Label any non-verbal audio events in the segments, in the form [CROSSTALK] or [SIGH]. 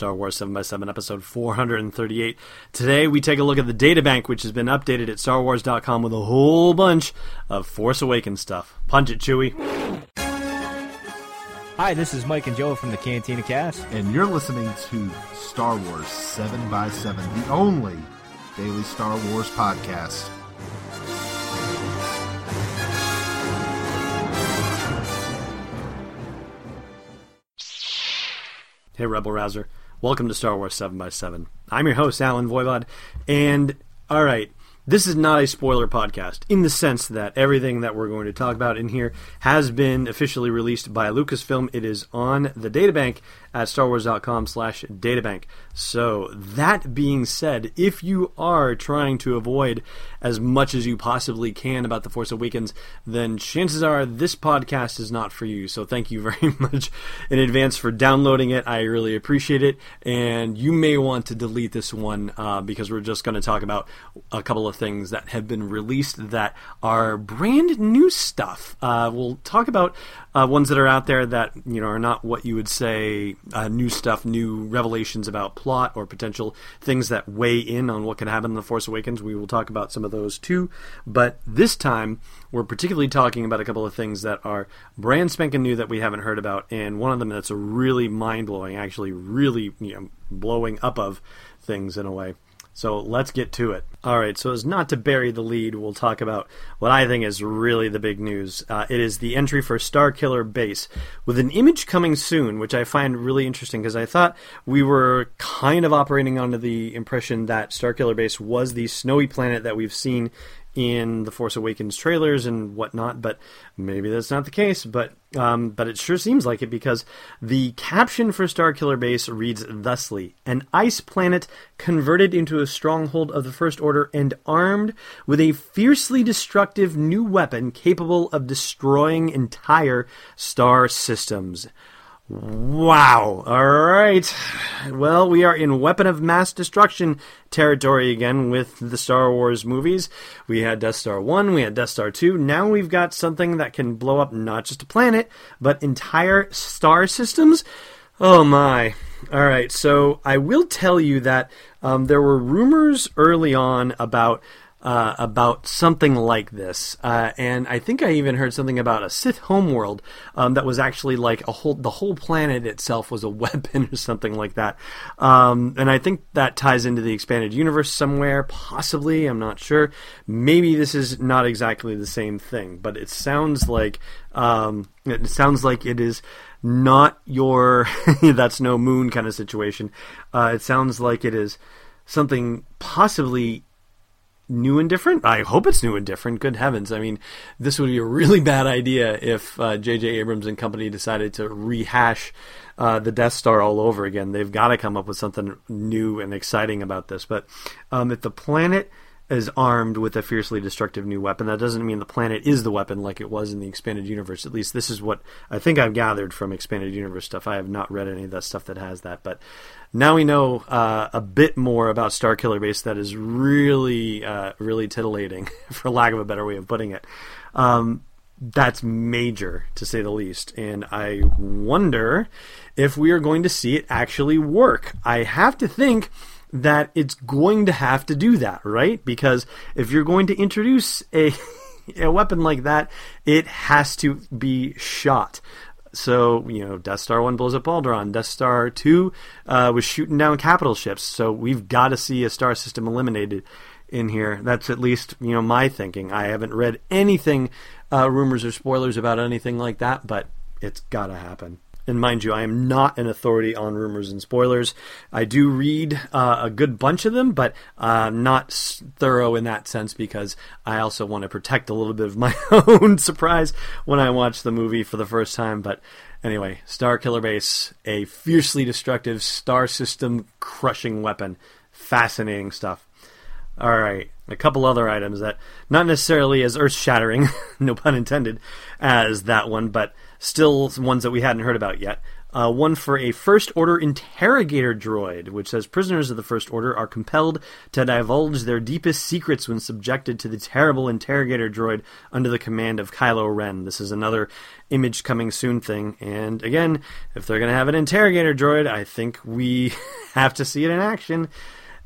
Star Wars 7x7, episode 438. Today we take a look at the databank, which has been updated at StarWars.com with a whole bunch of Force Awakens stuff. Punch it, Chewie. Hi, this is Mike and Joe from the Cantina Cast. And you're listening to Star Wars 7x7, the only daily Star Wars podcast. Hey, Rebel Rouser. Welcome to Star Wars 7x7. I'm your host, Allen Voivod, and all right, this is not a spoiler podcast in the sense that everything that we're going to talk about in here has been officially released by Lucasfilm. It is on the databank at starwars.com slash databank. So that being said, if you are trying to avoid as much as you possibly can about The Force Awakens, then chances are this podcast is not for you. So thank you [LAUGHS] very much in advance for downloading it. I really appreciate it. And you may want to delete this one uh, because we're just going to talk about a couple of things that have been released that are brand new stuff. Uh, we'll talk about uh, ones that are out there that you know are not what you would say uh, new stuff, new revelations about plot or potential things that weigh in on what can happen in the Force Awakens. We will talk about some of those too, but this time we're particularly talking about a couple of things that are brand spanking new that we haven't heard about, and one of them that's a really mind blowing, actually really you know blowing up of things in a way. So let's get to it. All right, so as not to bury the lead, we'll talk about what I think is really the big news. Uh, it is the entry for Starkiller Base, with an image coming soon, which I find really interesting because I thought we were kind of operating under the impression that Starkiller Base was the snowy planet that we've seen in the Force Awakens trailers and whatnot, but maybe that's not the case. But um, but it sure seems like it because the caption for Starkiller Base reads thusly: "An ice planet converted into a stronghold of the First Order and armed with a fiercely destructive new weapon capable of destroying entire star systems." Wow. All right. Well, we are in weapon of mass destruction territory again with the Star Wars movies. We had Death Star 1, we had Death Star 2. Now we've got something that can blow up not just a planet, but entire star systems. Oh my. All right. So I will tell you that um, there were rumors early on about uh, about something like this, uh, and I think I even heard something about a Sith homeworld um, that was actually like a whole the whole planet itself was a [LAUGHS] weapon or something like that. Um, and I think that ties into the expanded universe somewhere, possibly. I'm not sure. Maybe this is not exactly the same thing, but it sounds like um, it sounds like it is not your [LAUGHS] that's no moon kind of situation. Uh, it sounds like it is something possibly new and different. I hope it's new and different. Good heavens! I mean, this would be a really [LAUGHS] bad idea if J.J. Uh, Abrams and company decided to rehash uh, the Death Star all over again. They've got to come up with something new and exciting about this. But um, if the planet is armed with a fiercely destructive new weapon. That doesn't mean the planet is the weapon like it was in the expanded universe. At least this is what I think I've gathered from expanded universe stuff. I have not read any of that stuff that has that, but now we know uh, a bit more about Star Killer Base that is really, uh, really titillating, [LAUGHS] for lack of a better way of putting it. Um, that's major, to say the least. And I wonder if we are going to see it actually work. I have to think that it's going to have to do that, right? Because if you're going to introduce a [LAUGHS] a weapon like that, it has to be shot. So, you know, Death Star 1 blows up Alderaan. Death Star 2 uh, was shooting down capital ships. So we've got to see a star system eliminated in here. That's at least, you know, my thinking. I haven't read anything, uh, rumors or spoilers about anything like that, but it's got to happen. And mind you, I am not an authority on rumors and spoilers. I do read uh, a good bunch of them, but uh, not thorough in that sense because I also want to protect a little bit of [LAUGHS] my own surprise when I watch the movie for the first time. But anyway, Star Killer Base, a fiercely destructive star system crushing weapon. Fascinating stuff. All right, a couple other items that not necessarily as earth shattering, [LAUGHS] no pun intended, as that one, but still ones that we hadn't heard about yet. Uh, one for a First Order interrogator droid, which says prisoners of the First Order are compelled to divulge their deepest secrets when subjected to the terrible interrogator droid under the command of Kylo Ren. This is another image coming soon thing. And again, if they're going to have an interrogator droid, I think we [LAUGHS] have to see it in action.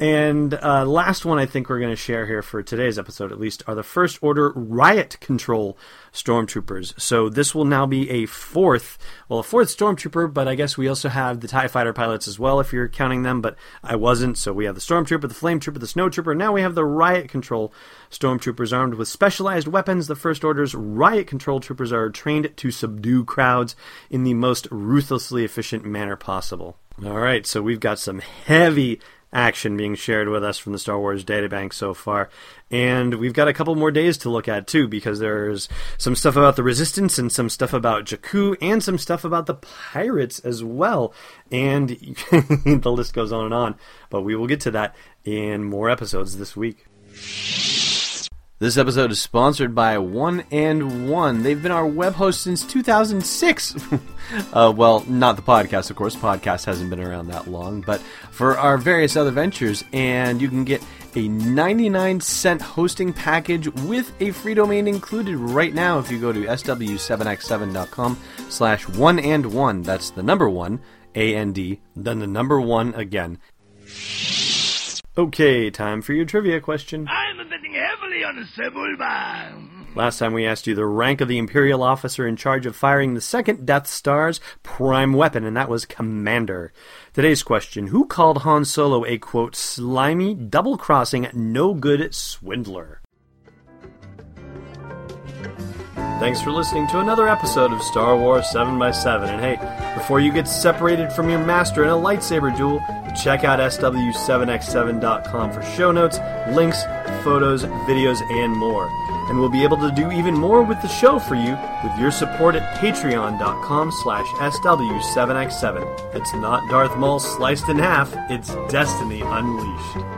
And uh, last one I think we're going to share here for today's episode, at least, are the First Order Riot Control Stormtroopers. So this will now be a fourth, well, a fourth Stormtrooper, but I guess we also have the TIE Fighter pilots as well, if you're counting them, but I wasn't. So we have the Stormtrooper, the Flame Trooper, the Snow Trooper. Now we have the Riot Control Stormtroopers armed with specialized weapons. The First Order's Riot Control Troopers are trained to subdue crowds in the most ruthlessly efficient manner possible. All right, so we've got some heavy action being shared with us from the Star Wars databank so far. And we've got a couple more days to look at too, because there's some stuff about the Resistance and some stuff about Jakku and some stuff about the pirates as well. And [LAUGHS] the list goes on and on. But we will get to that in more episodes this week. This episode is sponsored by One and One. They've been our web host since 2006. [LAUGHS] uh, well, not the podcast, of course. Podcast hasn't been around that long, but for our various other ventures, and you can get a 99 cent hosting package with a free domain included right now if you go to sw7x7.com slash one and one. That's the number one, A A-N-D, then the number one again. Okay, time for your trivia question. I'm Last time we asked you the rank of the Imperial officer in charge of firing the second Death Star's prime weapon, and that was Commander. Today's question Who called Han Solo a quote, slimy, double crossing, no good swindler? Thanks for listening to another episode of Star Wars 7x7. And hey, before you get separated from your master in a lightsaber duel, check out SW7x7.com for show notes, links, photos, videos, and more. And we'll be able to do even more with the show for you with your support at patreon.com slash SW7x7. It's not Darth Maul sliced in half, it's Destiny Unleashed.